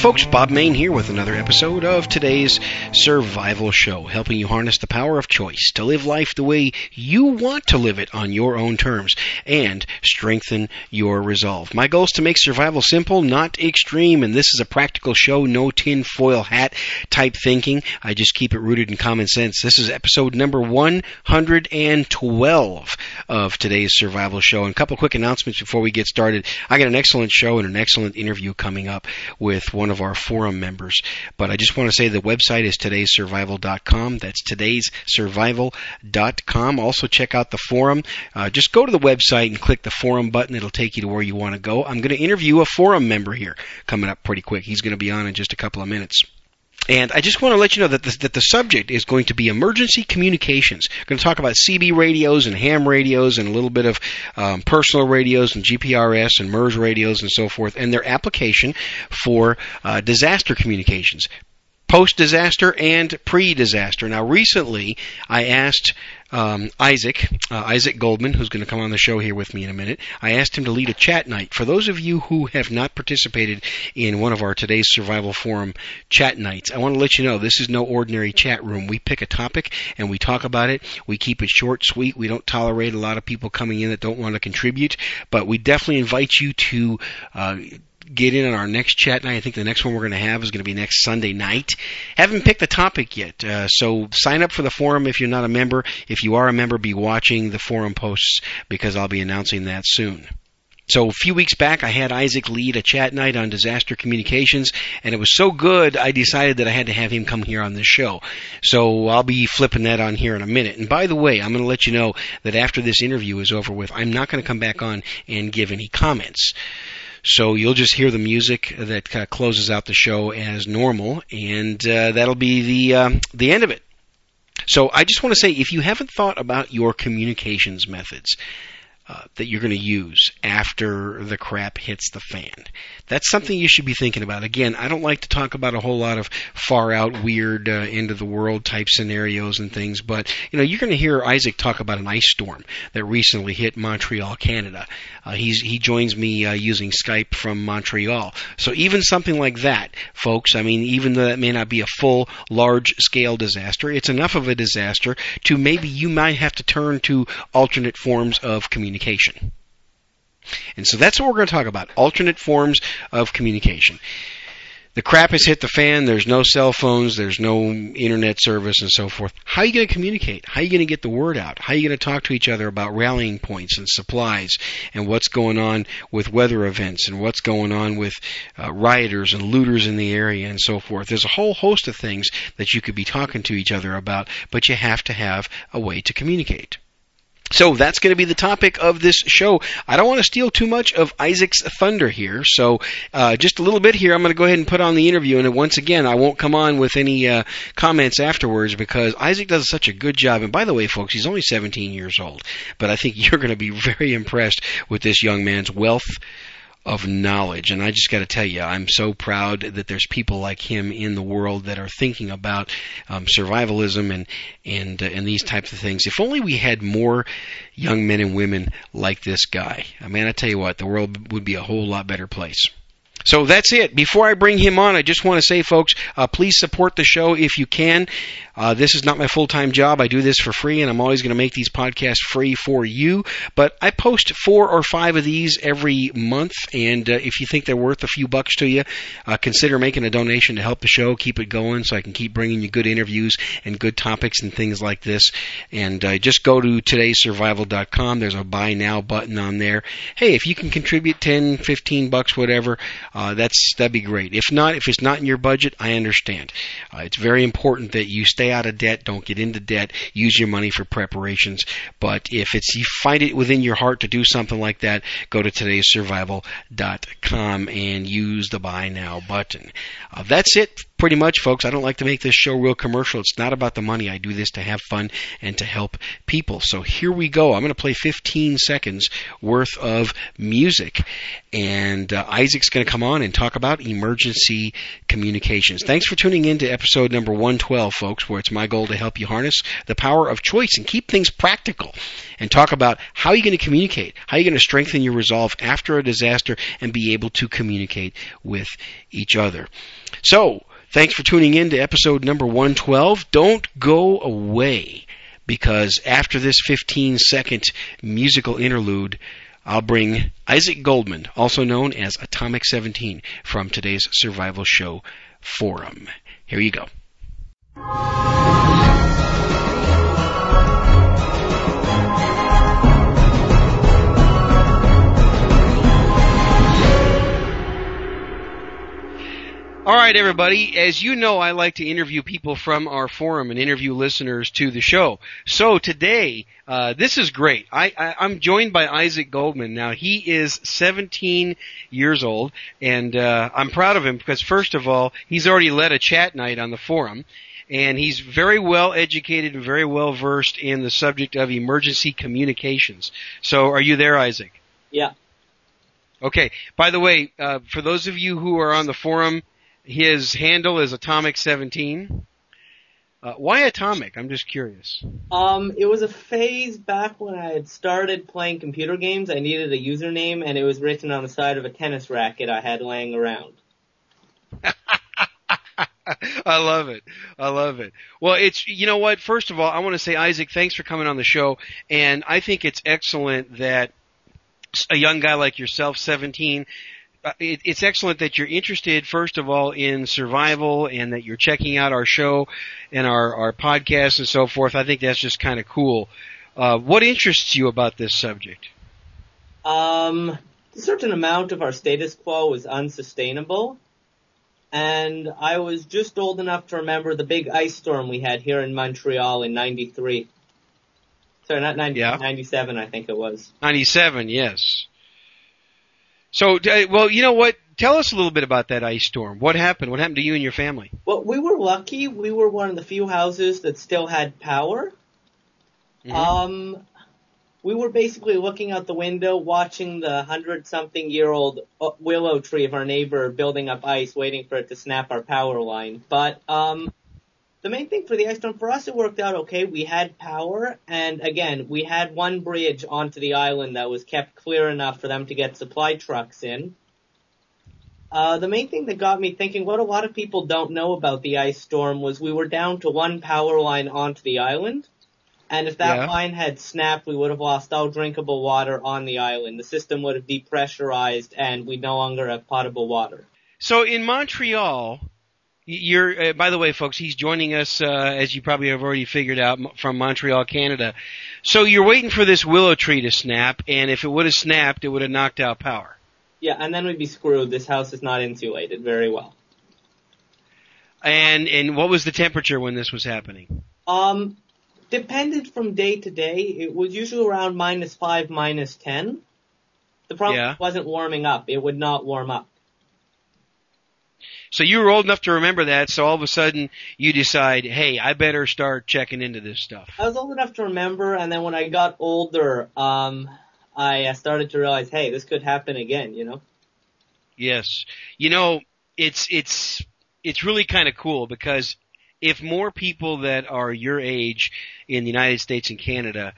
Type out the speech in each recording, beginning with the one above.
Folks. Bob Mayne here with another episode of today's Survival Show, helping you harness the power of choice to live life the way you want to live it on your own terms and strengthen your resolve. My goal is to make survival simple, not extreme, and this is a practical show, no tin foil hat type thinking. I just keep it rooted in common sense. This is episode number 112 of today's Survival Show. And a couple quick announcements before we get started. I got an excellent show and an excellent interview coming up with one of our forum members. But I just want to say the website is todaysurvival.com. That's todaysurvival.com. Also check out the forum. Uh, just go to the website and click the forum button. It'll take you to where you want to go. I'm going to interview a forum member here coming up pretty quick. He's going to be on in just a couple of minutes. And I just want to let you know that the, that the subject is going to be emergency communications. We're going to talk about CB radios and ham radios and a little bit of um, personal radios and GMRS and MURS radios and so forth, and their application for uh, disaster communications post disaster and pre disaster. Now, recently I asked um, Isaac, uh, Isaac Goldman, who's going to come on the show here with me in a minute, I asked him to lead a chat night. For those of you who have not participated in one of our today's Survival Forum chat nights, I want to let you know this is no ordinary chat room. We pick a topic and we talk about it. We keep it short, sweet. We don't tolerate a lot of people coming in that don't want to contribute, but we definitely invite you to uh, get in on our next chat night. I think the next one we're going to have is going to be next Sunday night. Haven't picked the topic yet, uh, so sign up for the forum if you're not a member. If you are a member, be watching the forum posts because I'll be announcing that soon. So a few weeks back, I had Isaac lead a chat night on disaster communications, and it was so good, I decided that I had to have him come here on this show. So I'll be flipping that on here in a minute. And by the way, I'm going to let you know that after this interview is over with, I'm not going to come back on and give any comments. So you'll just hear the music that of closes out the show as normal, and uh, that'll be the um, the end of it. So I just want to say, if you haven't thought about your communications methods, uh, that you're going to use after the crap hits the fan. That's something you should be thinking about. Again, I don't like to talk about a whole lot of far out, weird, uh, end of the world type scenarios and things, but you know, you're going to hear Isaac talk about an ice storm that recently hit Montreal, Canada. Uh, he joins me uh, using Skype from Montreal. So even something like that, folks. I mean, even though that may not be a full, large scale disaster, it's enough of a disaster to maybe you might have to turn to alternate forms of communication. And so that's what we're going to talk about alternate forms of communication the crap has hit the fan. There's no cell phones. There's no internet service and so forth. How are you going to communicate? How are you going to get the word out? How are you going to talk to each other about rallying points and supplies and what's going on with weather events and what's going on with uh, rioters and looters in the area and so forth? There's a whole host of things that you could be talking to each other about, but you have to have a way to communicate. So that's going to be the topic of this show. I don't want to steal too much of Isaac's thunder here, so uh, just a little bit here. I'm going to go ahead and put on the interview, and once again, I won't come on with any uh, comments afterwards because Isaac does such a good job. And by the way, folks, he's only 17 years old, but I think you're going to be very impressed with this young man's wealth of knowledge. And I just got to tell you, I'm so proud that there's people like him in the world that are thinking about um, survivalism and and uh, and these types of things. If only we had more young men and women like this guy. I mean, I tell you what, the world would be a whole lot better place. So that's it. Before I bring him on, I just want to say, folks, uh, please support the show if you can. Uh, this is not my full time job. I do this for free, and I'm always going to make these podcasts free for you. But I post four or five of these every month, and uh, if you think they're worth a few bucks to you, uh, consider making a donation to help the show keep it going so I can keep bringing you good interviews and good topics and things like this. And uh, just go to todaysurvival.com. There's a buy now button on there. Hey, if you can contribute 10, 15 bucks, whatever, uh, that's that'd be great. If not, if it's not in your budget, I understand. Uh, it's very important that you stay out of debt, don't get into debt, use your money for preparations. But if it's you find it within your heart to do something like that, go to todaysurvival.com and use the buy now button. Uh, that's it pretty much, folks, I don't like to make this show real commercial. It's not about the money. I do this to have fun and to help people. So here we go. I'm going to play 15 seconds worth of music. And uh, Isaac's going to come on and talk about emergency communications. Thanks for tuning in to episode number 112, folks, where it's my goal to help you harness the power of choice and keep things practical and talk about how you're going to communicate, how you're going to strengthen your resolve after a disaster and be able to communicate with each other. So, thanks for tuning in to episode number 112. Don't go away because after this 15 second musical interlude, I'll bring Isaac Goldman, also known as Atomic 17, from today's Survival Show Forum. Here you go. All right, everybody. As you know, I like to interview people from our forum and interview listeners to the show. So today, uh, this is great. I, I, am joined by Isaac Goldman. Now, he is 17 years old, and uh, I'm proud of him because, first of all, he's already led a chat night on the forum and he's very well educated and very well versed in the subject of emergency communications. So, are you there, Isaac? Yeah. Okay. By the way, uh, for those of you who are on the forum, his handle is Atomic Seventeen. Uh, why Atomic? I'm just curious. Um, it was a phase back when I had started playing computer games. I needed a username, and it was written on the side of a tennis racket I had laying around. I love it. I love it. Well, it's you know what. First of all, I want to say Isaac, thanks for coming on the show, and I think it's excellent that a young guy like yourself, 17, uh, it, it's excellent that you're interested, first of all, in survival and that you're checking out our show and our, our podcast and so forth. I think that's just kind of cool. Uh, what interests you about this subject? Um, a certain amount of our status quo is unsustainable. And I was just old enough to remember the big ice storm we had here in Montreal in 93. Sorry, not 90, yeah. 97, I think it was. 97, yes. So, uh, well, you know what? Tell us a little bit about that ice storm. What happened? What happened to you and your family? Well, we were lucky. We were one of the few houses that still had power. Mm-hmm. Um, we were basically looking out the window, watching the hundred something year old uh, willow tree of our neighbor building up ice, waiting for it to snap our power line. But, um, the main thing for the ice storm for us, it worked out okay. We had power, and again, we had one bridge onto the island that was kept clear enough for them to get supply trucks in. Uh, the main thing that got me thinking, what a lot of people don't know about the ice storm was we were down to one power line onto the island. And if that yeah. line had snapped, we would have lost all drinkable water on the island. The system would have depressurized and we'd no longer have potable water. So in Montreal, you're, uh, by the way, folks, he's joining us, uh, as you probably have already figured out, from Montreal, Canada. So you're waiting for this willow tree to snap, and if it would have snapped, it would have knocked out power. Yeah, and then we'd be screwed. This house is not insulated very well. And and what was the temperature when this was happening? Um, depended from day to day. It was usually around minus five, minus ten. The problem yeah. wasn't warming up. It would not warm up. So you were old enough to remember that, so all of a sudden you decide, hey, I better start checking into this stuff. I was old enough to remember, and then when I got older, um, I started to realize, hey, this could happen again, you know? Yes. You know, it's, it's, it's really kind of cool because if more people that are your age in the United States and Canada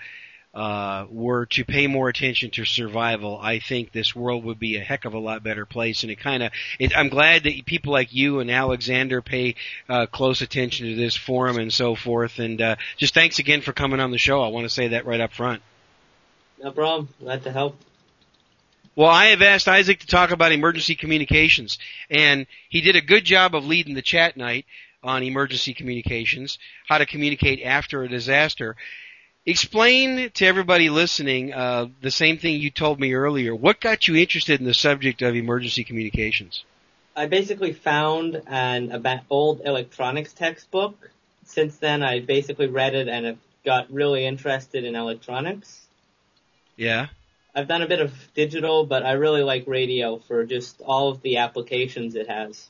uh, were to pay more attention to survival, I think this world would be a heck of a lot better place. And it kind of, I'm glad that people like you and Alexander pay uh, close attention to this forum and so forth. And uh, just thanks again for coming on the show. I want to say that right up front. No problem. Glad to help. Well, I have asked Isaac to talk about emergency communications, and he did a good job of leading the chat night on emergency communications, how to communicate after a disaster. Explain to everybody listening uh, the same thing you told me earlier. What got you interested in the subject of emergency communications? I basically found an old electronics textbook. Since then, I basically read it and have got really interested in electronics. Yeah. I've done a bit of digital, but I really like radio for just all of the applications it has.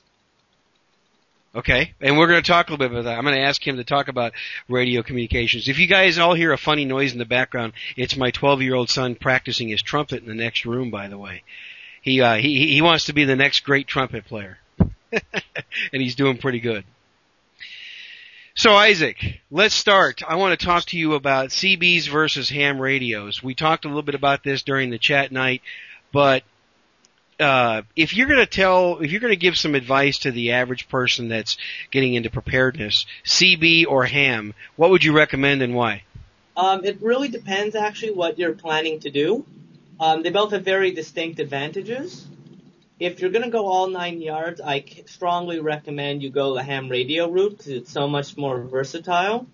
Okay, and we're going to talk a little bit about that. I'm going to ask him to talk about radio communications. If you guys all hear a funny noise in the background, it's my 12 year old son practicing his trumpet in the next room. By the way, he uh, he he wants to be the next great trumpet player, and he's doing pretty good. So Isaac, let's start. I want to talk to you about CBs versus ham radios. We talked a little bit about this during the chat night, but uh, if you're going to tell, if you're going to give some advice to the average person that's getting into preparedness, CB or ham, what would you recommend and why? Um, it really depends actually what you're planning to do. Um, they both have very distinct advantages. If you're going to go all nine yards, I strongly recommend you go the ham radio route because it's so much more versatile.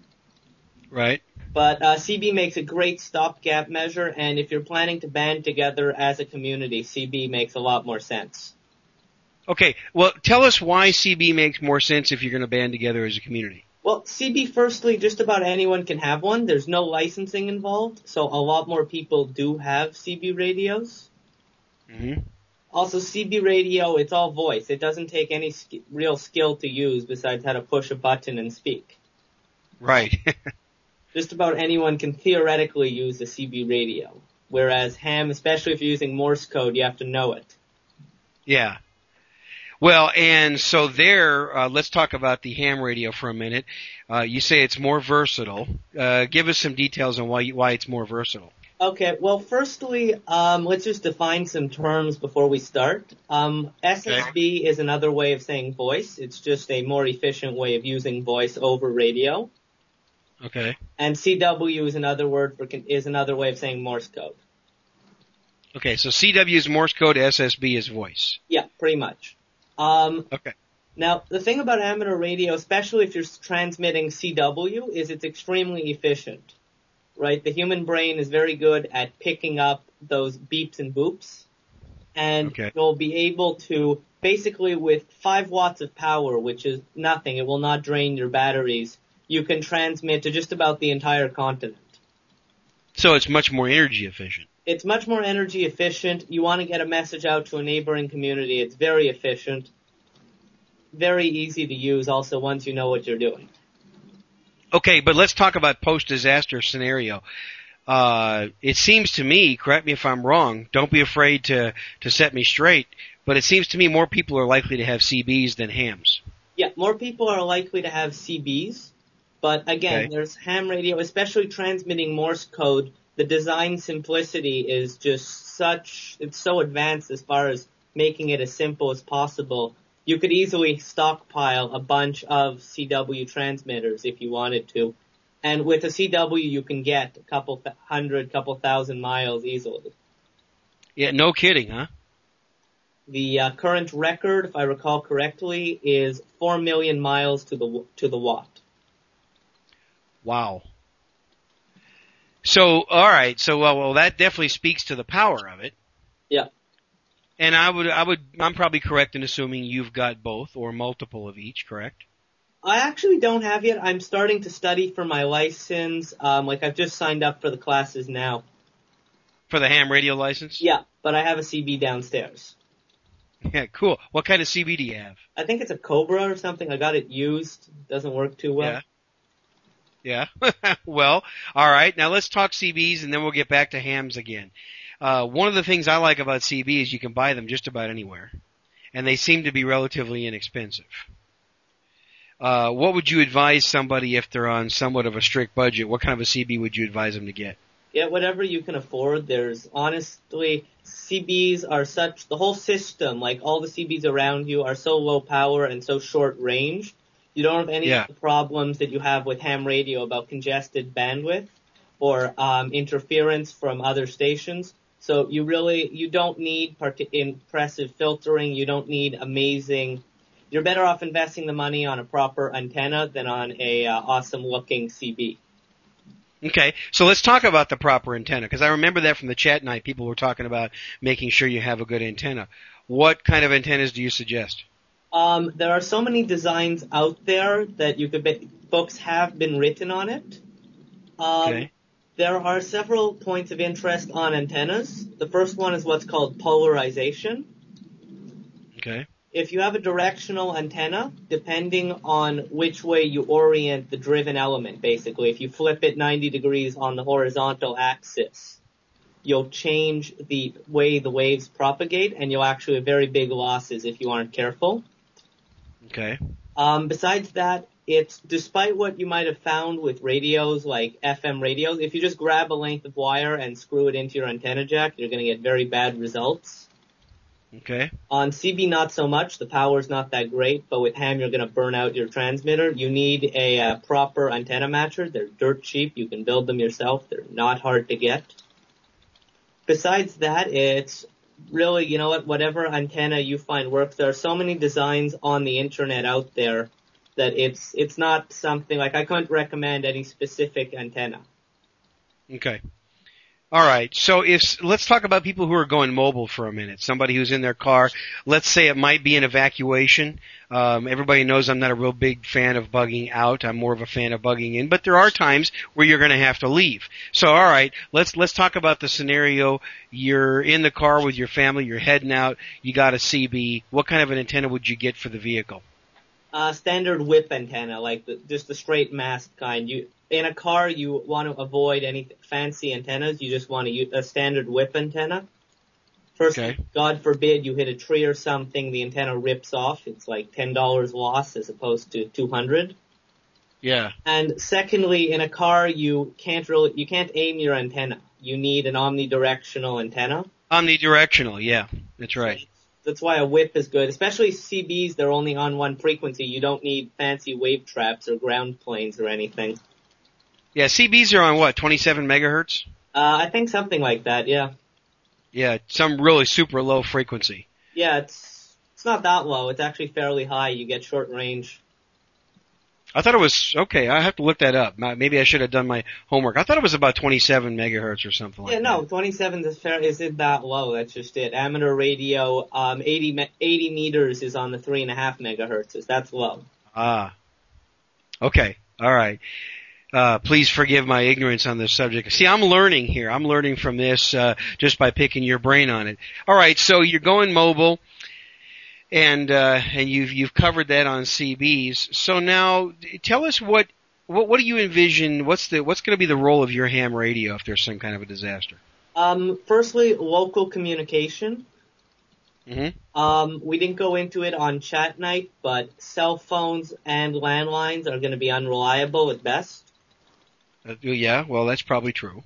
Right. But uh, CB makes a great stopgap measure, and if you're planning to band together as a community, CB makes a lot more sense. Okay, well, tell us why CB makes more sense if you're going to band together as a community. Well, CB, firstly, just about anyone can have one. There's no licensing involved, so a lot more people do have CB radios. Mm-hmm. Also, CB radio, it's all voice. It doesn't take any sk- real skill to use besides how to push a button and speak. Right. just about anyone can theoretically use a CB radio. Whereas ham, especially if you're using Morse code, you have to know it. Yeah. Well, and so there, uh, let's talk about the ham radio for a minute. Uh, you say it's more versatile. Uh, give us some details on why why it's more versatile. Okay. Well, firstly, um, let's just define some terms before we start. Um, SSB okay. is another way of saying voice. It's just a more efficient way of using voice over radio. Okay. And CW is another word for is another way of saying Morse code. Okay, so CW is Morse code, SSB is voice. Yeah, pretty much. Um, okay. Now, the thing about amateur radio, especially if you're transmitting CW, is it's extremely efficient. Right? The human brain is very good at picking up those beeps and boops. And okay. you'll be able to, basically with 5 watts of power, which is nothing, it will not drain your batteries, you can transmit to just about the entire continent. So it's much more energy efficient. It's much more energy efficient. You want to get a message out to a neighboring community. It's very efficient. Very easy to use also once you know what you're doing. Okay, but let's talk about post-disaster scenario. Uh, it seems to me, correct me if I'm wrong, don't be afraid to, to set me straight, but it seems to me more people are likely to have CBs than hams. Yeah, more people are likely to have CBs. But again, okay. there's ham radio, especially transmitting Morse code. The design simplicity is just such, it's so advanced as far as making it as simple as possible. You could easily stockpile a bunch of CW transmitters if you wanted to. And with a CW, you can get a couple th- hundred, couple thousand miles easily. Yeah, no kidding, huh? The uh, current record, if I recall correctly, is four million miles to the to the watt. Wow. So, all right. So, well, well, that definitely speaks to the power of it. Yeah. And I would, I would, I'm probably correct in assuming you've got both or multiple of each, correct? I actually don't have yet. I'm starting to study for my license. Um, like I've just signed up for the classes now. For the ham radio license? Yeah, but I have a CB downstairs. Yeah, cool. What kind of CB do you have? I think it's a Cobra or something. I got it used. Doesn't work too well. Yeah. Yeah. well, all right. Now let's talk CBs and then we'll get back to hams again. Uh, one of the things I like about CB is you can buy them just about anywhere, and they seem to be relatively inexpensive. Uh, what would you advise somebody if they're on somewhat of a strict budget? What kind of a CB would you advise them to get? Get whatever you can afford. There's honestly, CBs are such, the whole system, like all the CBs around you are so low power and so short range you don't have any yeah. of the problems that you have with ham radio about congested bandwidth or um, interference from other stations. So you really you don't need part- impressive filtering. You don't need amazing. You're better off investing the money on a proper antenna than on a uh, awesome looking CB. Okay, so let's talk about the proper antenna because I remember that from the chat night. People were talking about making sure you have a good antenna. What kind of antennas do you suggest? Um, there are so many designs out there that you could be, books have been written on it. Um, okay. There are several points of interest on antennas. The first one is what's called polarization. Okay. if you have a directional antenna, depending on which way you orient the driven element, basically, if you flip it 90 degrees on the horizontal axis, you'll change the way the waves propagate and you'll actually have very big losses if you aren't careful. Okay. Um, besides that, it's despite what you might have found with radios like FM radios, if you just grab a length of wire and screw it into your antenna jack, you're going to get very bad results. Okay. On CB, not so much. The power's not that great, but with ham, you're going to burn out your transmitter. You need a uh, proper antenna matcher. They're dirt cheap. You can build them yourself. They're not hard to get. Besides that, it's really, you know what, whatever antenna you find works. There are so many designs on the internet out there that it's, it's not something like I couldn't recommend any specific antenna. Okay. All right. So if let's talk about people who are going mobile for a minute. Somebody who's in their car. Let's say it might be an evacuation. Um, everybody knows I'm not a real big fan of bugging out. I'm more of a fan of bugging in. But there are times where you're going to have to leave. So all right, let's let's talk about the scenario. You're in the car with your family. You're heading out. You got a CB. What kind of an antenna would you get for the vehicle? Uh, standard whip antenna, like the, just the straight mast kind. You in a car, you want to avoid any fancy antennas. You just want to use a standard whip antenna. First, Okay. God forbid you hit a tree or something, the antenna rips off. It's like ten dollars loss as opposed to two hundred. Yeah. And secondly, in a car, you can't really you can't aim your antenna. You need an omnidirectional antenna. Omnidirectional. Yeah. That's right. That's why a whip is good, especially CBs. They're only on one frequency. You don't need fancy wave traps or ground planes or anything. Yeah. CBs are on what? 27 megahertz. Uh, I think something like that. Yeah. Yeah. Some really super low frequency. Yeah, it's it's not that low. It's actually fairly high. You get short range. I thought it was okay. I have to look that up. Maybe I should have done my homework. I thought it was about 27 megahertz or something like Yeah, no, 27 is fair. Isn't that low? That's just it. Amateur radio, um, 80 me- 80 meters is on the three and a half megahertz. That's low. Ah. Okay. All right. Uh, please forgive my ignorance on this subject. See, I'm learning here. I'm learning from this uh, just by picking your brain on it. All right. So you're going mobile, and uh, and you've you've covered that on CBs. So now tell us what. What, what do you envision? What's the what's going to be the role of your ham radio if there's some kind of a disaster? Um, firstly, local communication. Mm-hmm. Um, we didn't go into it on chat night, but cell phones and landlines are going to be unreliable at best. Uh, yeah. Well, that's probably true.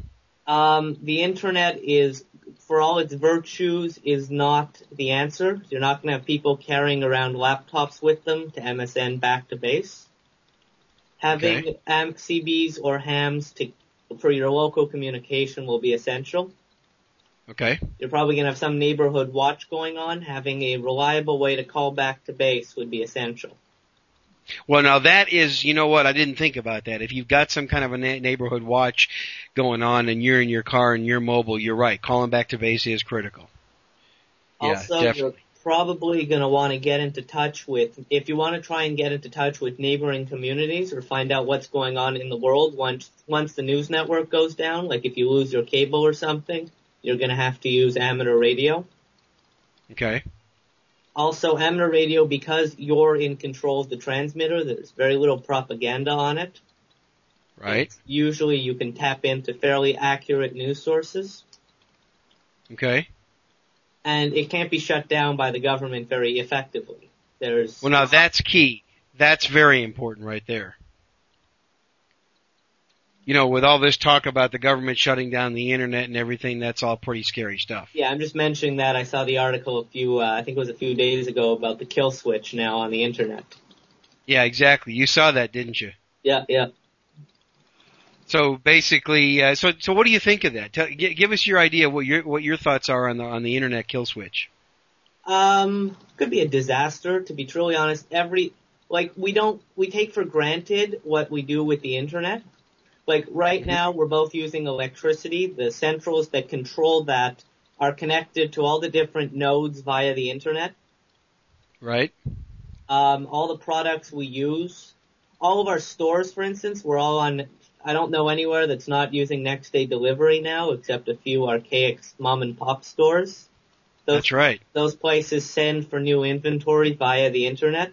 Um, the internet is, for all its virtues, is not the answer. You're not going to have people carrying around laptops with them to MSN back to base. Having Okay. CBs or hams to, for your local communication will be essential. Okay. You're probably going to have some neighborhood watch going on. Having a reliable way to call back to base would be essential. Well, now that is, you know what? I didn't think about that. If you've got some kind of a na- neighborhood watch going on and you're in your car and you're mobile, you're right. Calling back to base is critical. Yeah, also, definitely. you're probably going to want to get into touch with, if you want to try and get into touch with neighboring communities or find out what's going on in the world once, once the news network goes down, like if you lose your cable or something, you're going to have to use amateur radio. Okay. Also, amateur radio, because you're in control of the transmitter, there's very little propaganda on it. Right. Usually you can tap into fairly accurate news sources. Okay. and it can't be shut down by the government very effectively. There's Well, now that's key. That's very important right there. You know, with all this talk about the government shutting down the internet and everything, that's all pretty scary stuff. yeah, I'm just mentioning that I saw the article a few, uh, I think it was a few days ago about the kill switch now on the internet. Yeah, exactly. You saw that, didn't you? Yeah, yeah. So basically, uh, so so what do you think of that? Tell, gi- give us your idea what your what your thoughts are on the on the internet kill switch. Um, could be a disaster to be truly honest. Every like we don't we take for granted what we do with the internet. Like right now we're both using electricity. The centrals that control that are connected to all the different nodes via the internet. Right? um, all the products we use, all of our stores, for instance, we're all on. I don't know anywhere that's not using next day delivery now, except a few archaic mom and pop stores. Those, That's right. Those places send for new inventory via the internet.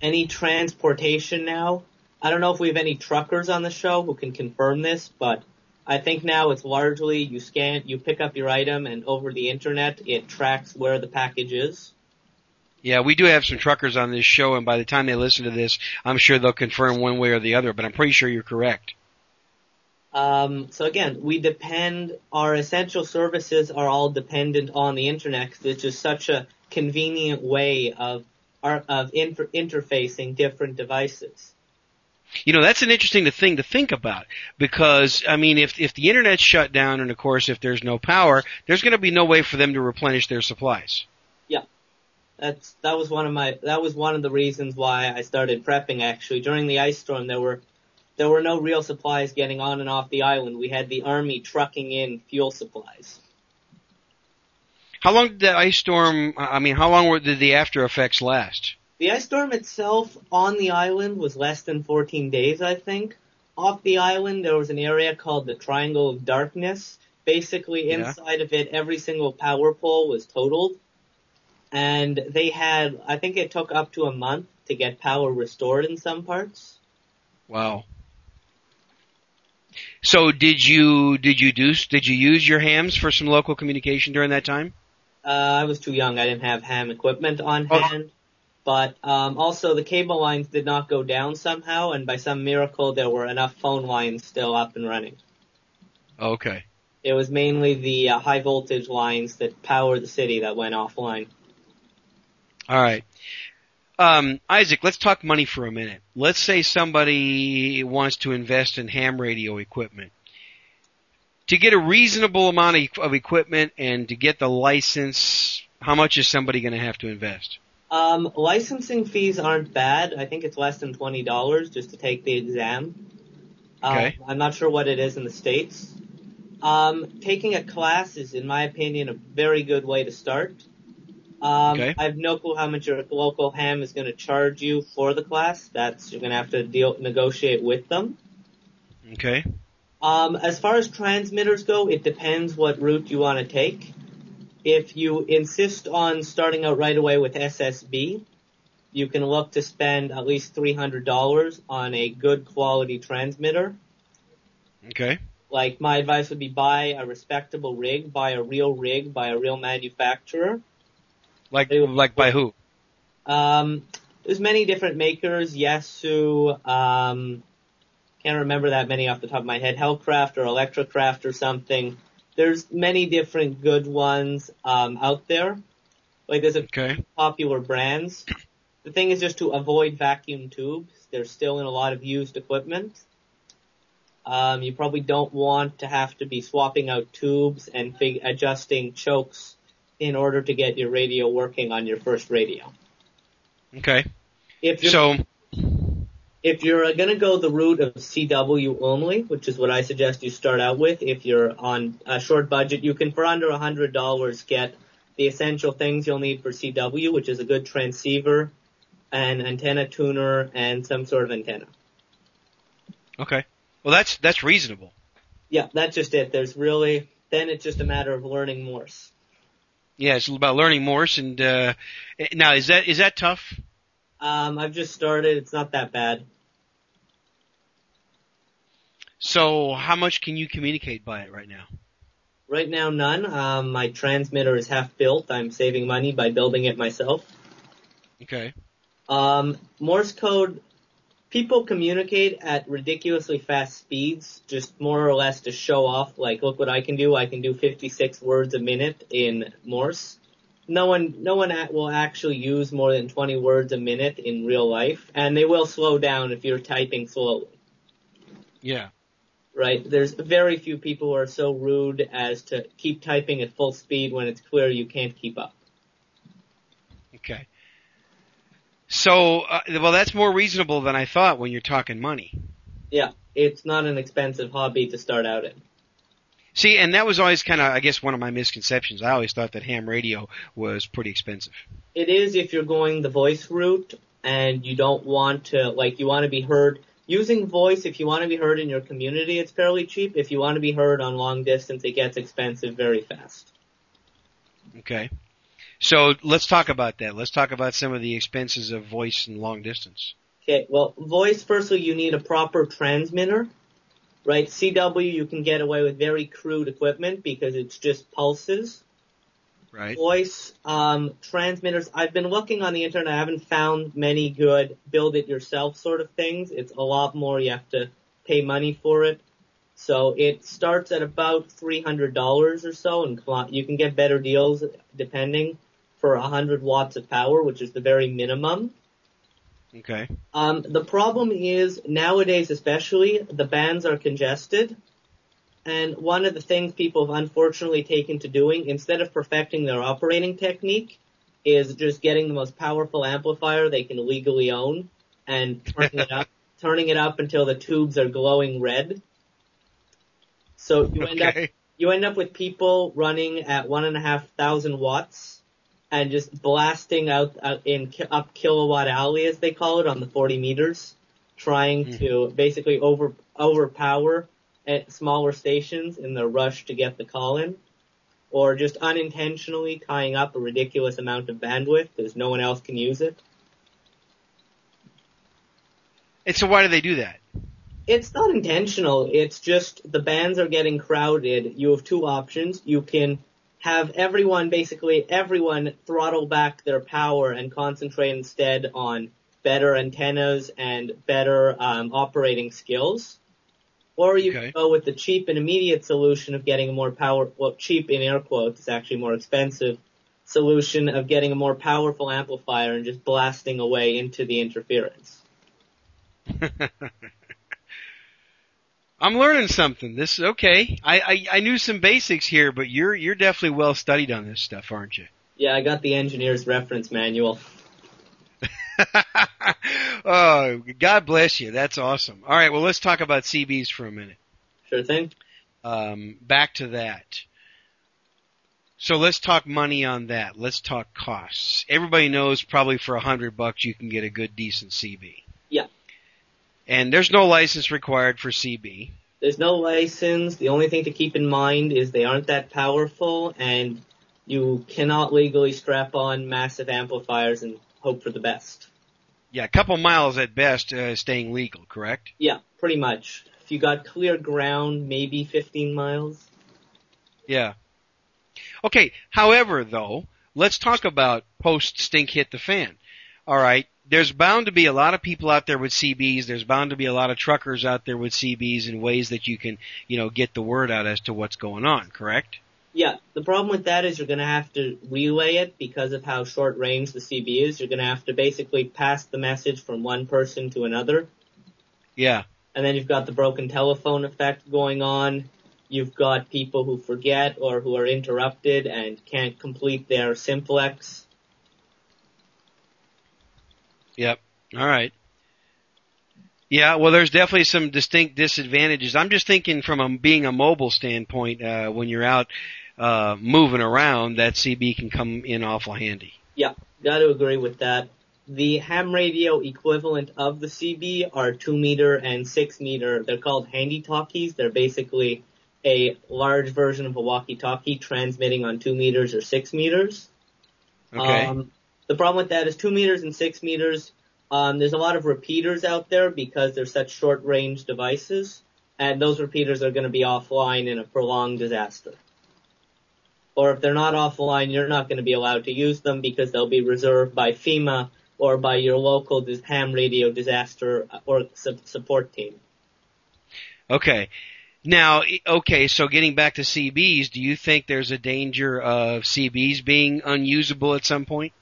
Any transportation now? I don't know if we have any truckers on the show who can confirm this, but I think now it's largely you scan, you pick up your item and over the internet it tracks where the package is. Yeah, we do have some truckers on this show and by the time they listen to this, I'm sure they'll confirm one way or the other, but I'm pretty sure you're correct. Um, so again, we depend, our essential services are all dependent on the internet because it's just such a convenient way of, of inter- interfacing different devices. You know, that's an interesting thing to think about because, I mean, if, if the internet's shut down and of course if there's no power, there's going to be no way for them to replenish their supplies. Yeah. That's, that was one of my, that was one of the reasons why I started prepping actually. During the ice storm there were there were no real supplies getting on and off the island. We had the army trucking in fuel supplies. How long did the ice storm, I mean, how long did the after effects last? The ice storm itself on the island was less than 14 days, I think. Off the island, there was an area called the Triangle of Darkness. Basically, inside of it, every single power pole was totaled. And they had, I think it took up to a month to get power restored in some parts. Wow. So did you did you do did you use your hams for some local communication during that time? Uh, I was too young. I didn't have ham equipment on oh. hand. But um, also the cable lines did not go down somehow, and by some miracle there were enough phone lines still up and running. Okay. It was mainly the uh, high voltage lines that power the city that went offline. All right. Um, Isaac, let's talk money for a minute. Let's say somebody wants to invest in ham radio equipment. To get a reasonable amount of equipment and to get the license, how much is somebody going to have to invest? Um, licensing fees aren't bad. I think it's less than twenty dollars just to take the exam. Okay. Uh, I'm not sure what it is in the states. Um, taking a class is, in my opinion, a very good way to start. Um, okay. I have no clue how much your local ham is going to charge you for the class. That's you're going to have to deal negotiate with them. Okay. Um, as far as transmitters go, it depends what route you want to take. If you insist on starting out right away with SSB, you can look to spend at least $300 on a good quality transmitter. Okay. Like my advice would be buy a respectable rig, buy a real rig, buy a real manufacturer like like by who? Um, there's many different makers. Yaesu, um, can't remember that many off the top of my head. Hellcraft or Electrocraft or something. There's many different good ones um, out there. Like there's a okay. popular brands. The thing is just to avoid vacuum tubes. They're still in a lot of used equipment. Um, you probably don't want to have to be swapping out tubes and fig- adjusting chokes in order to get your radio working on your first radio. Okay. If you're, so, if you're going to go the route of CW only, which is what I suggest you start out with, if you're on a short budget, you can for under a hundred dollars get the essential things you'll need for CW, which is a good transceiver, an antenna tuner, and some sort of antenna. Okay. Well, that's that's reasonable. Yeah, that's just it. There's really then it's just a matter of learning Morse. Yeah, it's about learning Morse. And uh, now, is that is that tough? Um, I've just started. It's not that bad. So, how much can you communicate by it right now? Right now, none. Um, my transmitter is half built. I'm saving money by building it myself. Okay. Um, Morse code people communicate at ridiculously fast speeds, just more or less to show off, like, look what I can do. I can do 56 words a minute in Morse. No one, no one will actually use more than 20 words a minute in real life, and they will slow down if you're typing slowly. Yeah. Right? There's very few people who are so rude as to keep typing at full speed when it's clear you can't keep up. Okay. So, uh, well, that's more reasonable than I thought when you're talking money. Yeah, it's not an expensive hobby to start out in. See, and that was always kind of, I guess, one of my misconceptions. I always thought that ham radio was pretty expensive. It is if you're going the voice route and you don't want to, like, you want to be heard. Using voice, if you want to be heard in your community, it's fairly cheap. If you want to be heard on long distance, it gets expensive very fast. Okay. So let's talk about that. Let's talk about some of the expenses of voice and long distance. Okay, well, voice, firstly, you need a proper transmitter, right? CW, you can get away with very crude equipment because it's just pulses. Right. Voice, um, transmitters, I've been looking on the internet, I haven't found many good build it yourself sort of things. It's a lot more, you have to pay money for it. So it starts at about $300 or so and you can get better deals depending for a 100 watts of power, which is the very minimum. Okay. Um, the problem is nowadays, especially, the bands are congested. And one of the things people have unfortunately taken to doing, instead of perfecting their operating technique, is just getting the most powerful amplifier they can legally own and turning it up, turning it up until the tubes are glowing red. So you end Okay. up you end up with people running at one and a half thousand watts and just blasting out, out in up kilowatt alley as they call it on the 40 meters, trying mm-hmm. to basically over overpower at smaller stations in their rush to get the call in, or just unintentionally tying up a ridiculous amount of bandwidth because no one else can use it. And so why do they do that? It's not intentional. It's just the bands are getting crowded. You have two options. You can have everyone, basically everyone, throttle back their power and concentrate instead on better antennas and better um, operating skills. Or you Okay. can go with the cheap and immediate solution of getting a more power, well, cheap in air quotes, it's actually more expensive solution of getting a more powerful amplifier and just blasting away into the interference. I'm learning something. This is okay. I, I I knew some basics here, but you're you're definitely well studied on this stuff, aren't you? Yeah, I got the engineer's reference manual. oh, God bless you. That's awesome. All right, well, let's talk about CBs for a minute. Sure thing. Um, back to that. So let's talk money on that. Let's talk costs. Everybody knows probably for a hundred bucks you can get a good decent CB. And there's no license required for CB. There's no license. The only thing to keep in mind is they aren't that powerful and you cannot legally strap on massive amplifiers and hope for the best. Yeah, a couple miles at best, uh, staying legal, correct? Yeah, pretty much. If you got clear ground, maybe 15 miles. Yeah. Okay, however though, let's talk about post stink hit the fan. Alright, there's bound to be a lot of people out there with CBs, there's bound to be a lot of truckers out there with CBs in ways that you can, you know, get the word out as to what's going on, correct? Yeah, the problem with that is you're gonna have to relay it because of how short range the CB is. You're gonna have to basically pass the message from one person to another. Yeah. And then you've got the broken telephone effect going on. You've got people who forget or who are interrupted and can't complete their simplex. Yep. All right. Yeah, well, there's definitely some distinct disadvantages. I'm just thinking from a, being a mobile standpoint, uh, when you're out uh, moving around, that CB can come in awful handy. Yeah, gotta agree with that. The ham radio equivalent of the CB are 2 meter and 6 meter. They're called handy talkies. They're basically a large version of a walkie-talkie transmitting on 2 meters or 6 meters. Okay. Um, the problem with that is 2 meters and 6 meters, um, there's a lot of repeaters out there because they're such short range devices, and those repeaters are going to be offline in a prolonged disaster. Or if they're not offline, you're not going to be allowed to use them because they'll be reserved by FEMA or by your local ham radio disaster or su- support team. Okay. Now, okay, so getting back to CBs, do you think there's a danger of CBs being unusable at some point?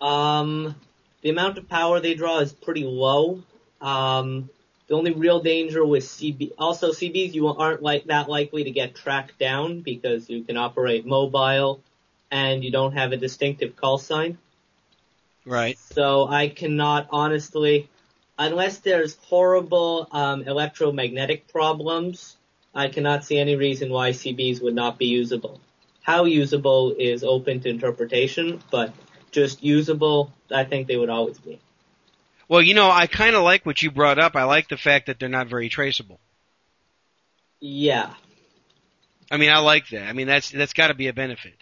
Um, the amount of power they draw is pretty low. Um, the only real danger with CB, also CBs, you aren't like that likely to get tracked down because you can operate mobile and you don't have a distinctive call sign. Right. So I cannot honestly, unless there's horrible um, electromagnetic problems, I cannot see any reason why CBs would not be usable. How usable is open to interpretation, but just usable, I think they would always be. Well, you know, I kind of like what you brought up. I like the fact that they're not very traceable. Yeah. I mean, I like that. I mean, that's that's got to be a benefit.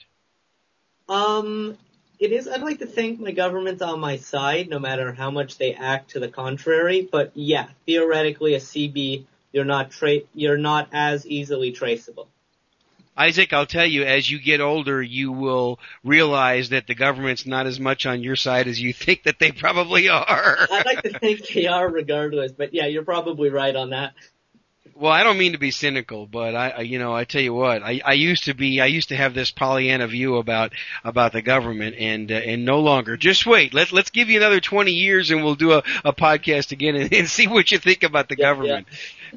Um, it is. I'd like to think my government's on my side, no matter how much they act to the contrary. But yeah, theoretically, a CB, you're not tra- you're not as easily traceable. Isaac, I'll tell you, as you get older, you will realize that the government's not as much on your side as you think that they probably are. I'd like to think they are regardless, but yeah, you're probably right on that. Well, I don't mean to be cynical, but I, you know, I tell you what, I, I used to be, I used to have this Pollyanna view about about the government, and uh, and no longer. Just wait, let's let's give you another twenty years, and we'll do a, a podcast again and, and see what you think about the Yeah, government.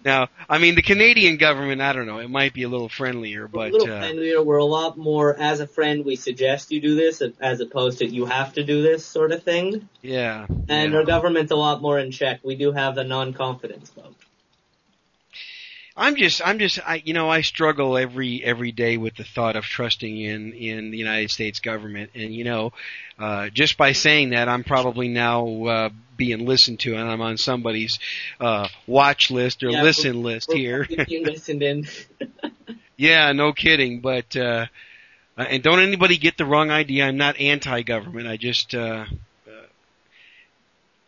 Now, I mean, the Canadian government, I don't know, it might be a little friendlier, We're but a little uh, friendlier. We're a lot more, as a friend, we suggest you do this, as opposed to you have to do this sort of thing. yeah. And yeah. our government's a lot more in check. We do have a non-confidence vote. I'm just, I'm just, I, you know, I struggle every every day with the thought of trusting in in the United States government, and you know, uh, just by saying that, I'm probably now uh, being listened to, and I'm on somebody's uh, watch list or Yeah, listen list We're here. listened in. yeah, no kidding. But uh, uh, and don't anybody get the wrong idea. I'm not anti-government. I just. Uh,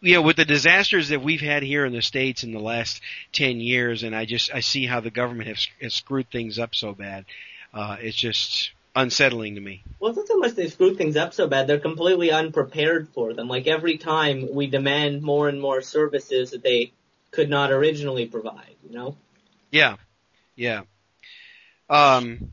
you know, with the disasters that we've had here in the states in the last ten years, and I just I see how the government has, has screwed things up so bad. Uh, it's just unsettling to me. Well, it's not so much they screwed things up so bad. They're completely unprepared for them. Like every time we demand more and more services that they could not originally provide, you know? Yeah, yeah. Um,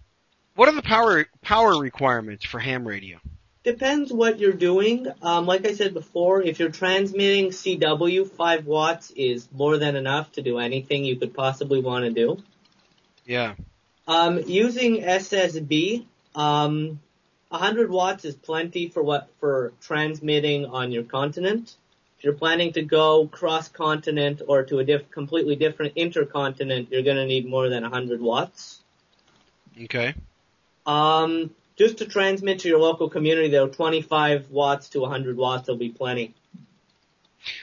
what are the power power requirements for ham radio? Depends what you're doing. Um, like I said before, if you're transmitting CW, 5 watts is more than enough to do anything you could possibly want to do. Yeah, Um, using SSB, um, 100 watts is plenty for what for transmitting on your continent. If you're planning to go cross continent or to a diff- completely different intercontinent, you're going to need more than 100 watts. okay. Um, just to transmit to your local community, though, 25 watts to 100 watts will be plenty.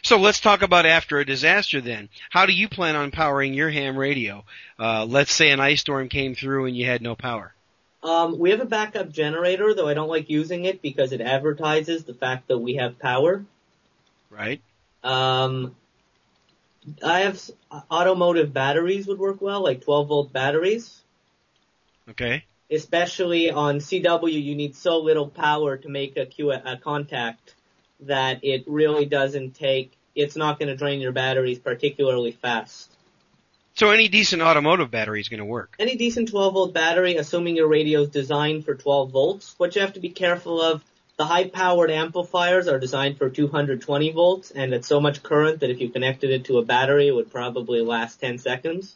So let's talk about after a disaster then. How do you plan on powering your ham radio? Uh, let's say an ice storm came through and you had no power. Um, we have a backup generator, though I don't like using it because it advertises the fact that we have power. Right? Um, I have automotive batteries would work well, like 12 volt batteries. Okay. Especially on CW, you need so little power to make a, Q- a contact that it really doesn't take. It's not going to drain your batteries particularly fast. So any decent automotive battery is going to work. Any decent 12 volt battery, assuming your radio is designed for 12 volts, what you have to be careful of, the high powered amplifiers are designed for 220 volts, and it's so much current that if you connected it to a battery, it would probably last 10 seconds.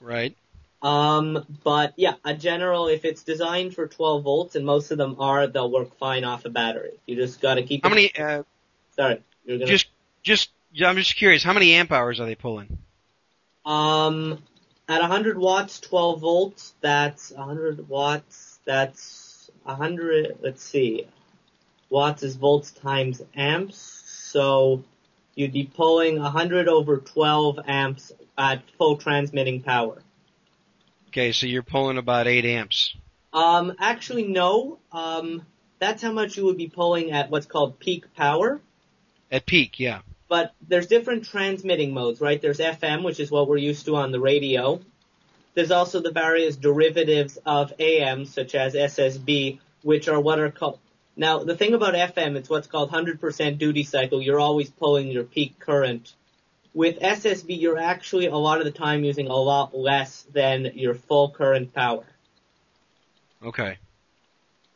Right? Um, but yeah, a general, if it's designed for 12 volts, and most of them are, they'll work fine off a battery. You just gotta keep How it- many, uh, sorry, you're gonna, just, just, I'm just curious, how many amp hours are they pulling? um, at 100 watts, 12 volts, that's 100 watts, that's 100, let's see, watts is volts times amps, so you'd be pulling 100 over 12 amps at full transmitting power. Okay, so you're pulling about 8 amps. Um, actually, no. Um, that's how much you would be pulling at what's called peak power. At peak, yeah. But there's different transmitting modes, right? There's FM, which is what we're used to on the radio. There's also the various derivatives of AM, such as SSB, which are what are called. Now, the thing about FM, it's what's called 100% duty cycle. You're always pulling your peak current. With SSB, you're actually a lot of the time using a lot less than your full current power. Okay.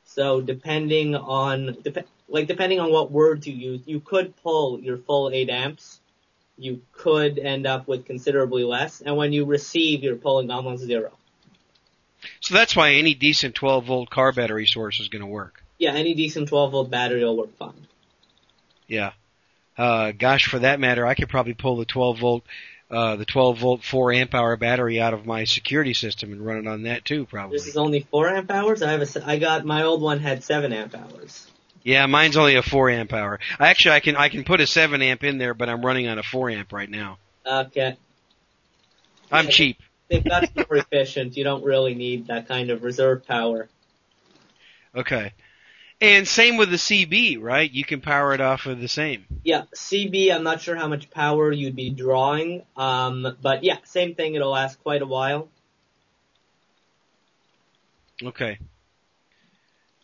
So depending on dep- like depending on what words you use, you could pull your full eight amps. You could end up with considerably less, and when you receive, you're pulling almost zero. So that's why any decent 12 volt car battery source is going to work. Yeah, any decent 12 volt battery will work fine. Yeah. Uh, gosh, for that matter, I could probably pull the 12 volt, uh, the 12 volt 4 amp hour battery out of my security system and run it on that too, probably. This is only four amp hours. I have a I got my old one had seven amp hours. Yeah, mine's only a 4 amp hour. Actually, I can, I can put a 7 amp in there, but I'm running on a 4 amp right now. Okay, I'm Yeah. cheap. they've got more efficient. You don't really need that kind of reserve power. Okay. And same with the CB, right? You can power it off of the same. Yeah, CB, I'm not sure how much power you'd be drawing, um, but yeah, same thing. It'll last quite a while. Okay.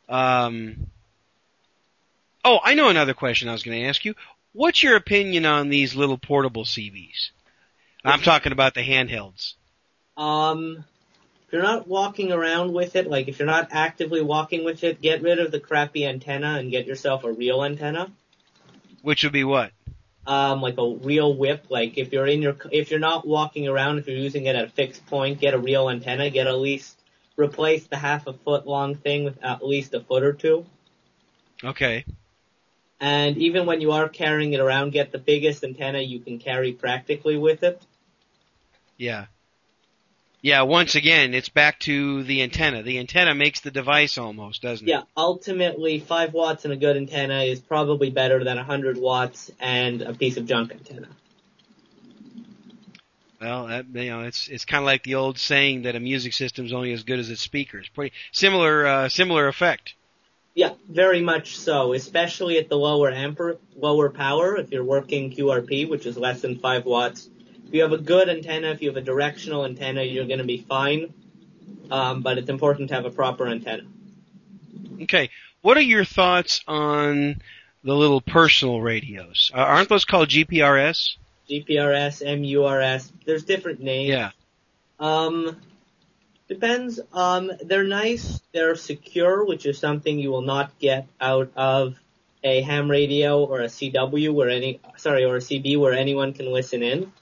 Um. Oh, I know another question I was going to ask you. What's your opinion on these little portable CBs? I'm talking about the handhelds. Um, you're not walking around with it, like if you're not actively walking with it, get rid of the crappy antenna and get yourself a real antenna. Which would be what? Um, like a real whip. Like if you're in your, if you're not walking around, if you're using it at a fixed point, get a real antenna. Get at least replace the half a foot long thing with at least a foot or two. Okay. And even when you are carrying it around, get the biggest antenna you can carry practically with it. Yeah. Yeah, once again, it's back to the antenna. The antenna makes the device almost, doesn't Yeah, it? Yeah, ultimately, 5 watts and a good antenna is probably better than 100 watts and a piece of junk antenna. Well, that, you know, it's it's kind of like the old saying that a music system's only as good as its speakers. Pretty similar uh, similar effect. Yeah, very much so, especially at the lower amper, lower power, if you're working QRP, which is less than 5 watts. If you have a good antenna, if you have a directional antenna, you're gonna be fine. Um, but it's important to have a proper antenna. Okay, what are your thoughts on the little personal radios? Uh, aren't those called GMRS? GMRS, MURS, there's different names. Yeah. Um, depends. Um, they're nice. They're secure, which is something you will not get out of a ham radio or a CW where any, sorry, or a CB where anyone can listen in.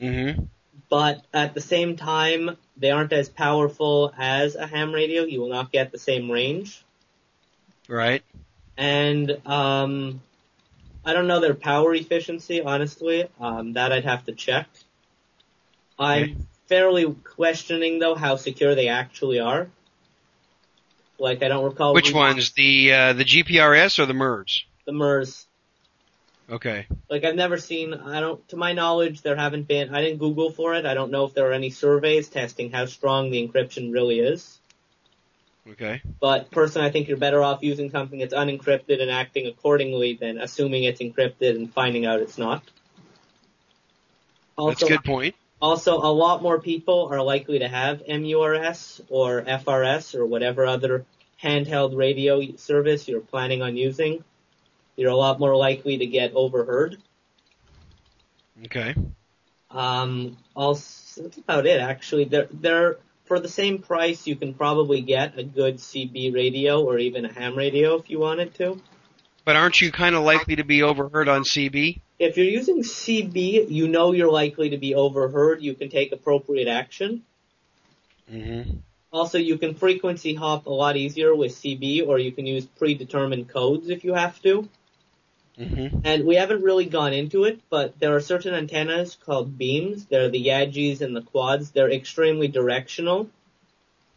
Mm-hmm. But at the same time, they aren't as powerful as a ham radio. You will not get the same range. Right. And, um, I don't know their power efficiency, honestly. Um, that I'd have to check. I'm Okay. fairly questioning though how secure they actually are. Like I don't recall Which ones? The uh, the GMRS or the MURS? the MURS. Okay. Like I've never seen. I don't. To my knowledge, there haven't been. I didn't Google for it. I don't know if there are any surveys testing how strong the encryption really is. Okay. But personally, I think you're better off using something that's unencrypted and acting accordingly than assuming it's encrypted and finding out it's not. That's a good point. Also, a lot more people are likely to have MURS or FRS or whatever other handheld radio service you're planning on using. You're a lot more likely to get overheard. Okay. Um, also, that's about it actually. They're, they're, for the same price, you can probably get a good CB radio or even a ham radio if you wanted to. But aren't you kind of likely to be overheard on CB? If you're using CB, you know you're likely to be overheard. You can take appropriate action. Mm-hmm. Also, you can frequency hop a lot easier with CB, or you can use predetermined codes if you have to. Mm-hmm. And we haven't really gone into it, but there are certain antennas called beams. They're the Yagis and the quads. They're extremely directional,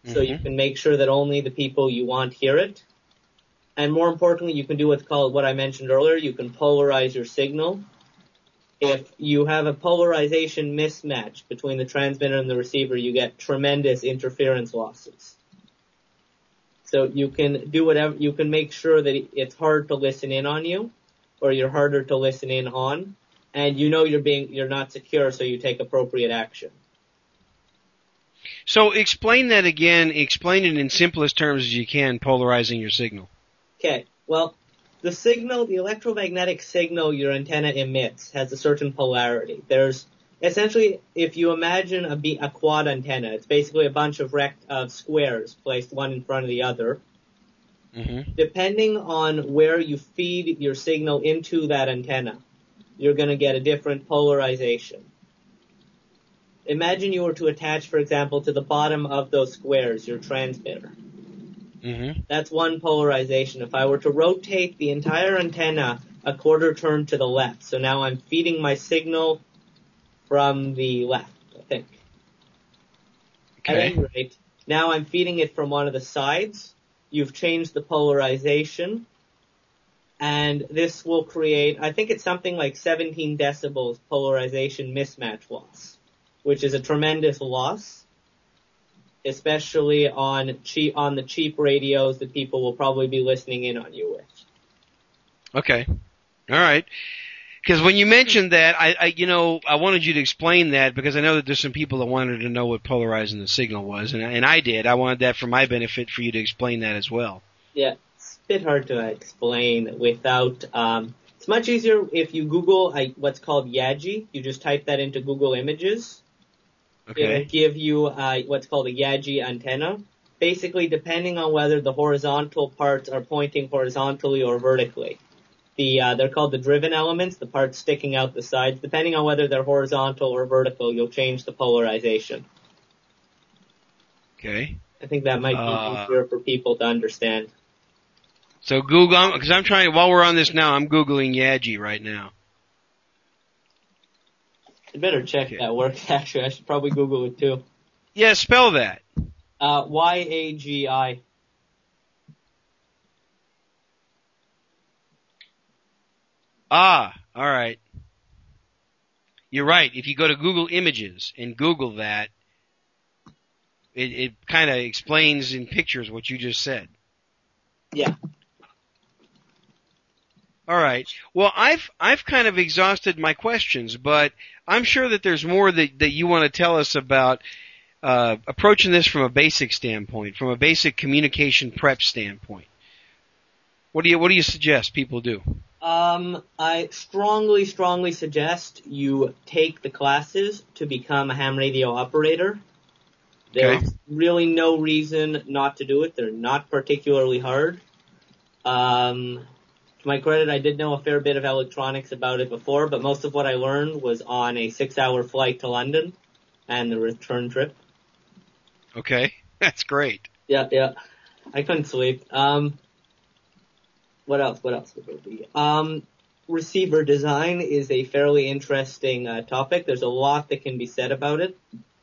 so you Mhm. can make sure that only the people you want hear it. And more importantly, you can do what's called what I mentioned earlier. You can polarize your signal. If you have a polarization mismatch between the transmitter and the receiver, you get tremendous interference losses. So you can do whatever, you can make sure that it's hard to listen in on you, or you're harder to listen in on, and you know you're being, you're not secure, so you take appropriate action. So explain that again. Explain it in simplest terms as you can. Polarizing your signal. Okay, well, the signal, the electromagnetic signal your antenna emits has a certain polarity. There's essentially, if you imagine a, a quad antenna, it's basically a bunch of rect- of squares placed one in front of the other. Mm-hmm. Depending on where you feed your signal into that antenna, you're going to get a different polarization. Imagine you were to attach, for example, to the bottom of those squares your transmitter. Mm-hmm. That's one polarization. If I were to rotate the entire antenna a quarter turn to the left, so now I'm feeding my signal from the left, I think. At Okay. any rate, now I'm feeding it from one of the sides. You've changed the polarization. And this will create, I think it's something like 17 decibels polarization mismatch loss, which is a tremendous loss. especially on cheap on the cheap radios that people will probably be listening in on you with. Okay. All right. Because when you mentioned that, I, I, you know, I wanted you to explain that because I know that there's some people that wanted to know what polarizing the signal was, and, and I did. I wanted that for my benefit for you to explain that as well. Yeah, it's a bit hard to explain without. Um, it's much easier if you Google I, what's called Yagi. You just type that into Google Images. Okay. It'll give you uh, what's called a Yagi antenna. Basically, depending on whether the horizontal parts are pointing horizontally or vertically the uh, they're called the driven elements, the parts sticking out the sides. Depending on whether they're horizontal or vertical, you'll change the polarization. Okay. I think that might be uh, easier for people to understand. So Google, because I'm trying. While we're on this now, I'm googling Yagi right now. I better check okay. that works. Actually, I should probably Google it too. Yeah, spell that. Uh, Y A G I. Ah, all right. You're right. If you go to Google Images and Google that, it, it kind of explains in pictures what you just said. Yeah. All right. Well, I've I've kind of exhausted my questions, but I'm sure that there's more that that you want to tell us about uh, approaching this from a basic standpoint, from a basic communication prep standpoint. What do you what do you suggest people do? Um, I strongly, strongly suggest you take the classes to become a ham radio operator. There's okay. really no reason not to do it. They're not particularly hard. Um, to my credit, I did know a fair bit of electronics about it before, but most of what I learned was on a six-hour flight to London and the return trip. Okay, that's great. Yeah, yeah. I couldn't sleep. Um, what else? What else would there be? Um, receiver design is a fairly interesting uh, topic. There's a lot that can be said about it,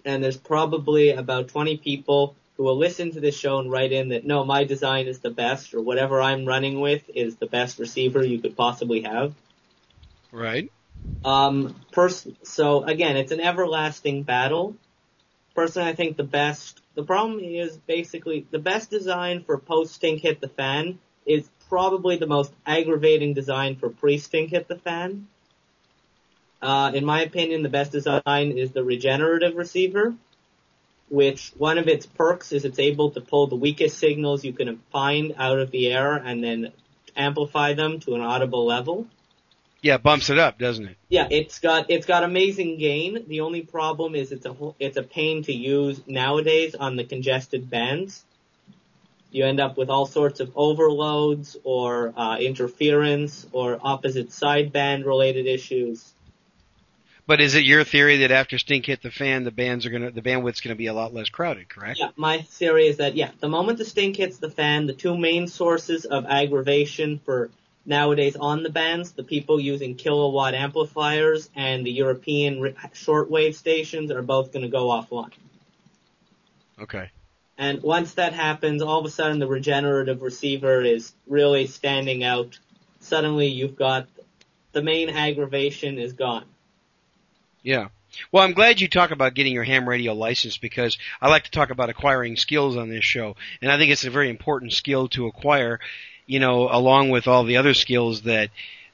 and there's probably about 20 people who will listen to this show and write in that no, my design is the best, or whatever I'm running with is the best receiver you could possibly have. Right. Um, pers- so again, it's an everlasting battle. Personally, I think the best. The problem is basically the best design for post stink hit the fan is probably the most aggravating design for pre-stink hit the fan. Uh, in my opinion, the best design is the regenerative receiver, which one of its perks is it's able to pull the weakest signals you can find out of the air and then amplify them to an audible level. Yeah, bumps it up, doesn't it? Yeah, it's got it's got amazing gain. The only problem is it's a it's a pain to use nowadays on the congested bands you end up with all sorts of overloads or uh, interference or opposite sideband related issues. But is it your theory that after Stink hit the fan, the bands are gonna, the bandwidth's gonna be a lot less crowded, correct? Yeah, my theory is that yeah, the moment the Stink hits the fan, the two main sources of aggravation for nowadays on the bands, the people using kilowatt amplifiers and the European shortwave stations are both gonna go offline. Okay. And once that happens, all of a sudden the regenerative receiver is really standing out. Suddenly you've got the main aggravation is gone. Yeah. Well, I'm glad you talk about getting your ham radio license because I like to talk about acquiring skills on this show. And I think it's a very important skill to acquire, you know, along with all the other skills that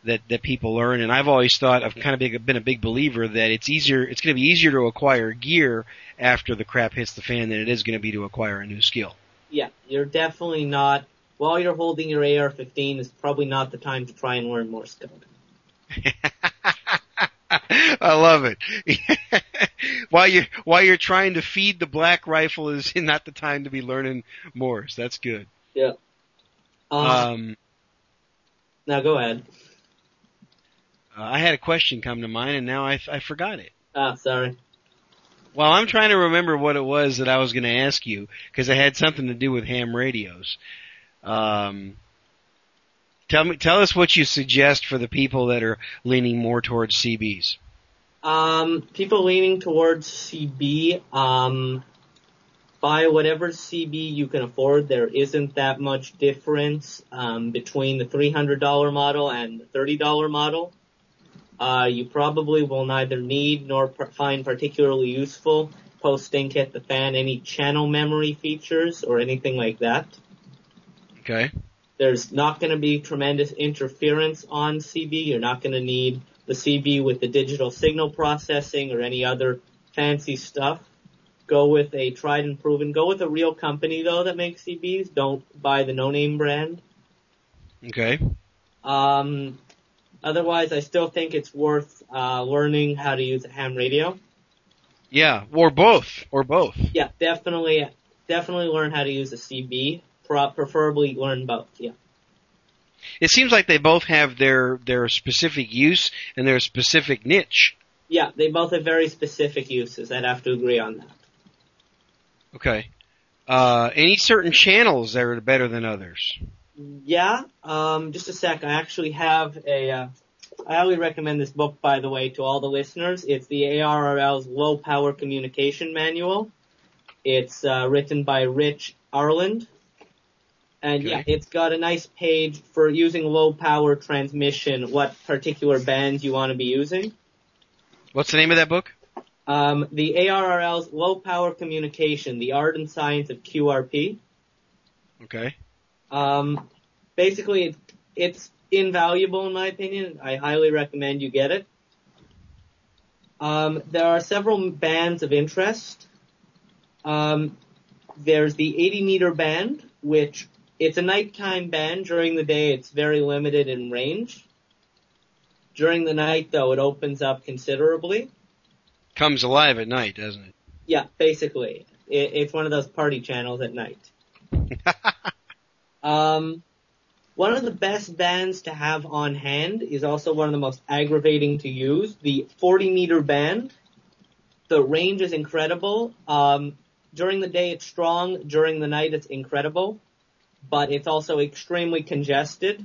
that that people learn. And I've always thought I've kind of been a big believer that it's easier. It's going to be easier to acquire gear after the crap hits the fan than it is going to be to acquire a new skill. Yeah, you're definitely not. While you're holding your AR-15, is probably not the time to try and learn Morse code. I love it. while you while you're trying to feed the black rifle is not the time to be learning Morse. That's good. Yeah. Um, um now go ahead. Uh, I had a question come to mind, and now I, I forgot it. Ah, sorry. Well, I'm trying to remember what it was that I was going to ask you because it had something to do with ham radios. Um, tell me, tell us what you suggest for the people that are leaning more towards CBs. Um, people leaning towards CB, um, buy whatever CB you can afford. There isn't that much difference um, between the $300 model and the $30 model uh, you probably will neither need nor find particularly useful posting hit the fan any channel memory features or anything like that. Okay. There's not going to be tremendous interference on CB. You're not going to need the CB with the digital signal processing or any other fancy stuff. Go with a tried and proven. Go with a real company though that makes CBs. Don't buy the no name brand. Okay. Um, otherwise, I still think it's worth uh, learning how to use a ham radio. Yeah, or both, or both. Yeah, definitely, definitely learn how to use a CB. Preferably learn both. Yeah. It seems like they both have their their specific use and their specific niche. Yeah, they both have very specific uses. I'd have to agree on that. Okay. Uh, any certain channels that are better than others? Yeah. Um, just a sec. I actually have a. Uh, I highly recommend this book, by the way, to all the listeners. It's the ARRL's Low Power Communication Manual. It's uh, written by Rich Arland. And okay. yeah, it's got a nice page for using low power transmission, what particular bands you want to be using. What's the name of that book? Um, the ARRL's Low Power Communication, the Art and Science of QRP. Okay. Um, basically, it's invaluable in my opinion. I highly recommend you get it. Um, there are several bands of interest. Um, there's the 80 meter band, which it's a nighttime band. During the day, it's very limited in range. During the night, though, it opens up considerably. Comes alive at night, doesn't it? Yeah, basically. It, it's one of those party channels at night. um, one of the best bands to have on hand is also one of the most aggravating to use. The 40 meter band. The range is incredible. Um, during the day it's strong. During the night it's incredible. But it's also extremely congested.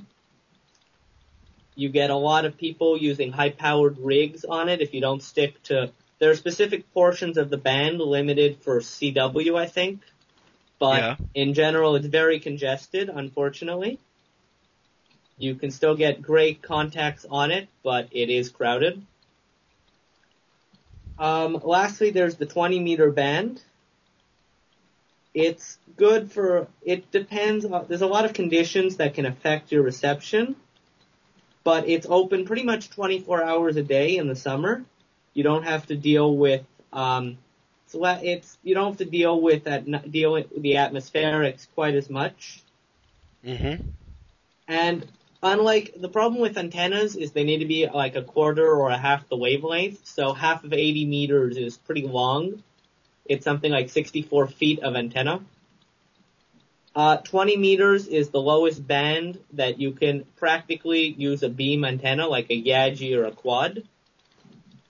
You get a lot of people using high powered rigs on it if you don't stick to, there are specific portions of the band limited for CW I think. But yeah. in general it's very congested unfortunately. You can still get great contacts on it, but it is crowded. Um, lastly, there's the 20 meter band. It's good for, it depends, on, there's a lot of conditions that can affect your reception, but it's open pretty much 24 hours a day in the summer. You don't have to deal with, um, so it's, you don't have to deal with that, deal with the atmospherics quite as much. Mm-hmm. And Unlike the problem with antennas is they need to be like a quarter or a half the wavelength. So half of 80 meters is pretty long. It's something like 64 feet of antenna. Uh, 20 meters is the lowest band that you can practically use a beam antenna like a Yagi or a quad.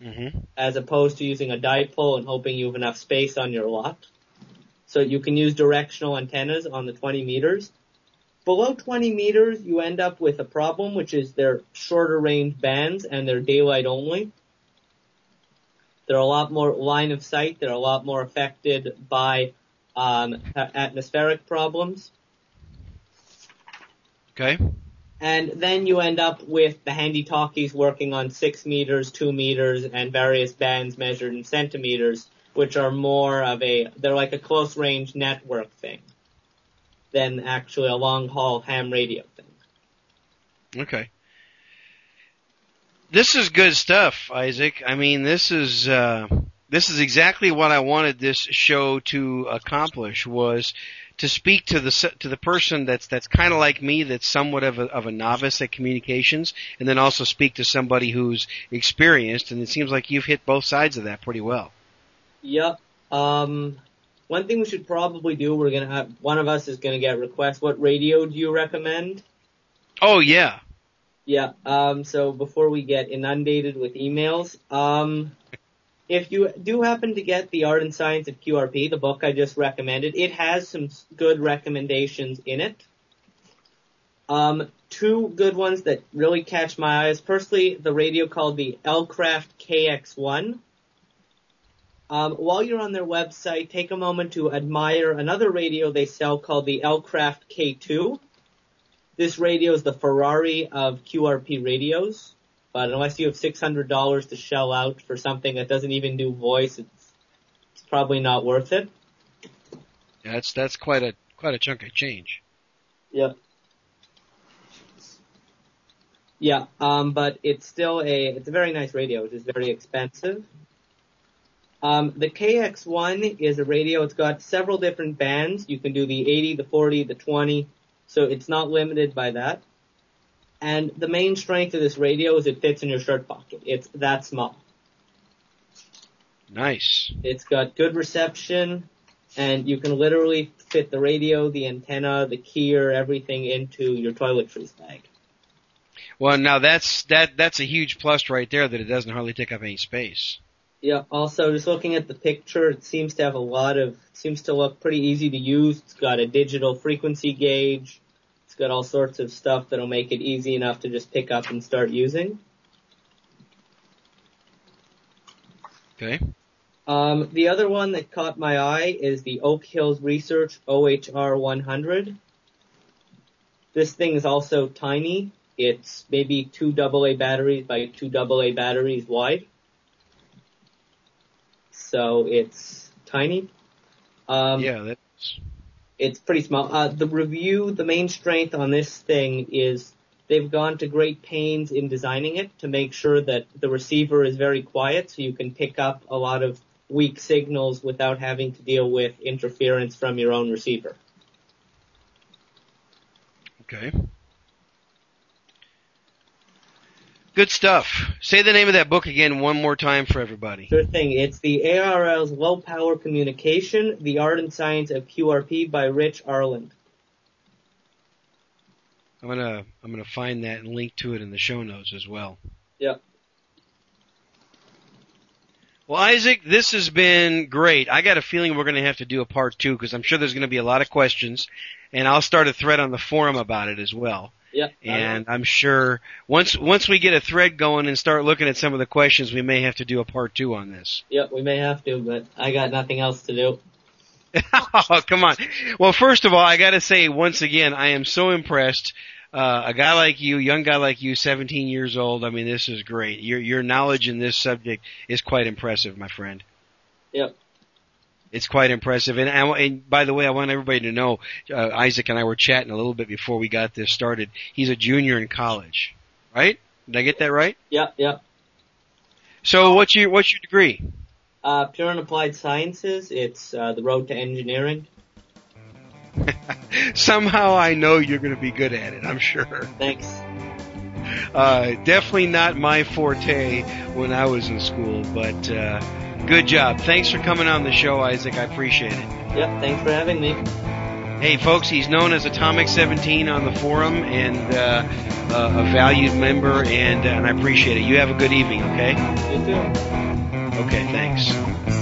Mm-hmm. As opposed to using a dipole and hoping you have enough space on your lot. So you can use directional antennas on the 20 meters. Below 20 meters, you end up with a problem, which is they're shorter range bands and they're daylight only. They're a lot more line of sight. They're a lot more affected by um, atmospheric problems. Okay. And then you end up with the handy talkies working on six meters, two meters, and various bands measured in centimeters, which are more of a, they're like a close range network thing than actually a long haul ham radio thing. Okay. This is good stuff, Isaac. I mean, this is uh, this is exactly what I wanted this show to accomplish was to speak to the to the person that's that's kind of like me, that's somewhat of a, of a novice at communications, and then also speak to somebody who's experienced. And it seems like you've hit both sides of that pretty well. Yep. Um, one thing we should probably do, we're gonna have, one of us is gonna get requests. What radio do you recommend? Oh yeah. Yeah, um, so before we get inundated with emails, um, if you do happen to get The Art and Science of QRP, the book I just recommended, it has some good recommendations in it. Um, two good ones that really catch my eyes. Firstly, the radio called the Elecraft KX1. Um, while you're on their website, take a moment to admire another radio they sell called the Elecraft K2. This radio is the Ferrari of QRP radios, but unless you have $600 to shell out for something that doesn't even do voice, it's, it's probably not worth it. Yeah, that's that's quite a quite a chunk of change. Yep. Yeah, um, but it's still a it's a very nice radio. It is very expensive. Um, the KX1 is a radio. It's got several different bands. You can do the 80, the 40, the 20. So it's not limited by that. And the main strength of this radio is it fits in your shirt pocket. It's that small. Nice. It's got good reception and you can literally fit the radio, the antenna, the keyer, everything into your toiletries bag. Well, now that's that that's a huge plus right there that it doesn't hardly take up any space. Yeah. Also, just looking at the picture, it seems to have a lot of seems to look pretty easy to use. It's got a digital frequency gauge. Got all sorts of stuff that'll make it easy enough to just pick up and start using. Okay. Um, the other one that caught my eye is the Oak Hills Research OHR 100. This thing is also tiny. It's maybe two AA batteries by two AA batteries wide. So it's tiny. Um, yeah, that's. It's pretty small. Uh, the review, the main strength on this thing is they've gone to great pains in designing it to make sure that the receiver is very quiet so you can pick up a lot of weak signals without having to deal with interference from your own receiver. Okay. Good stuff. Say the name of that book again one more time for everybody. Sure thing. It's the ARRL's Low Power Communication, The Art and Science of QRP by Rich Arland. I'm gonna I'm gonna find that and link to it in the show notes as well. Yep. Well, Isaac, this has been great. I got a feeling we're going to have to do a part two because I'm sure there's going to be a lot of questions, and I'll start a thread on the forum about it as well. Yeah. And I'm sure once once we get a thread going and start looking at some of the questions, we may have to do a part two on this. Yep, we may have to, but I got nothing else to do. oh, come on. Well, first of all, I got to say once again, I am so impressed. Uh, a guy like you, young guy like you, 17 years old. I mean, this is great. Your your knowledge in this subject is quite impressive, my friend. Yep. It's quite impressive. And, and by the way, I want everybody to know, uh, Isaac and I were chatting a little bit before we got this started. He's a junior in college, right? Did I get that right? Yep, yep. So what's your, what's your degree? Uh, pure and applied sciences. It's, uh, the road to engineering. Somehow I know you're going to be good at it, I'm sure. Thanks. Uh, definitely not my forte when I was in school, but, uh, Good job. Thanks for coming on the show, Isaac. I appreciate it. Yep, thanks for having me. Hey, folks, he's known as Atomic 17 on the forum and uh, uh, a valued member, and, uh, and I appreciate it. You have a good evening, okay? You too. Okay, thanks.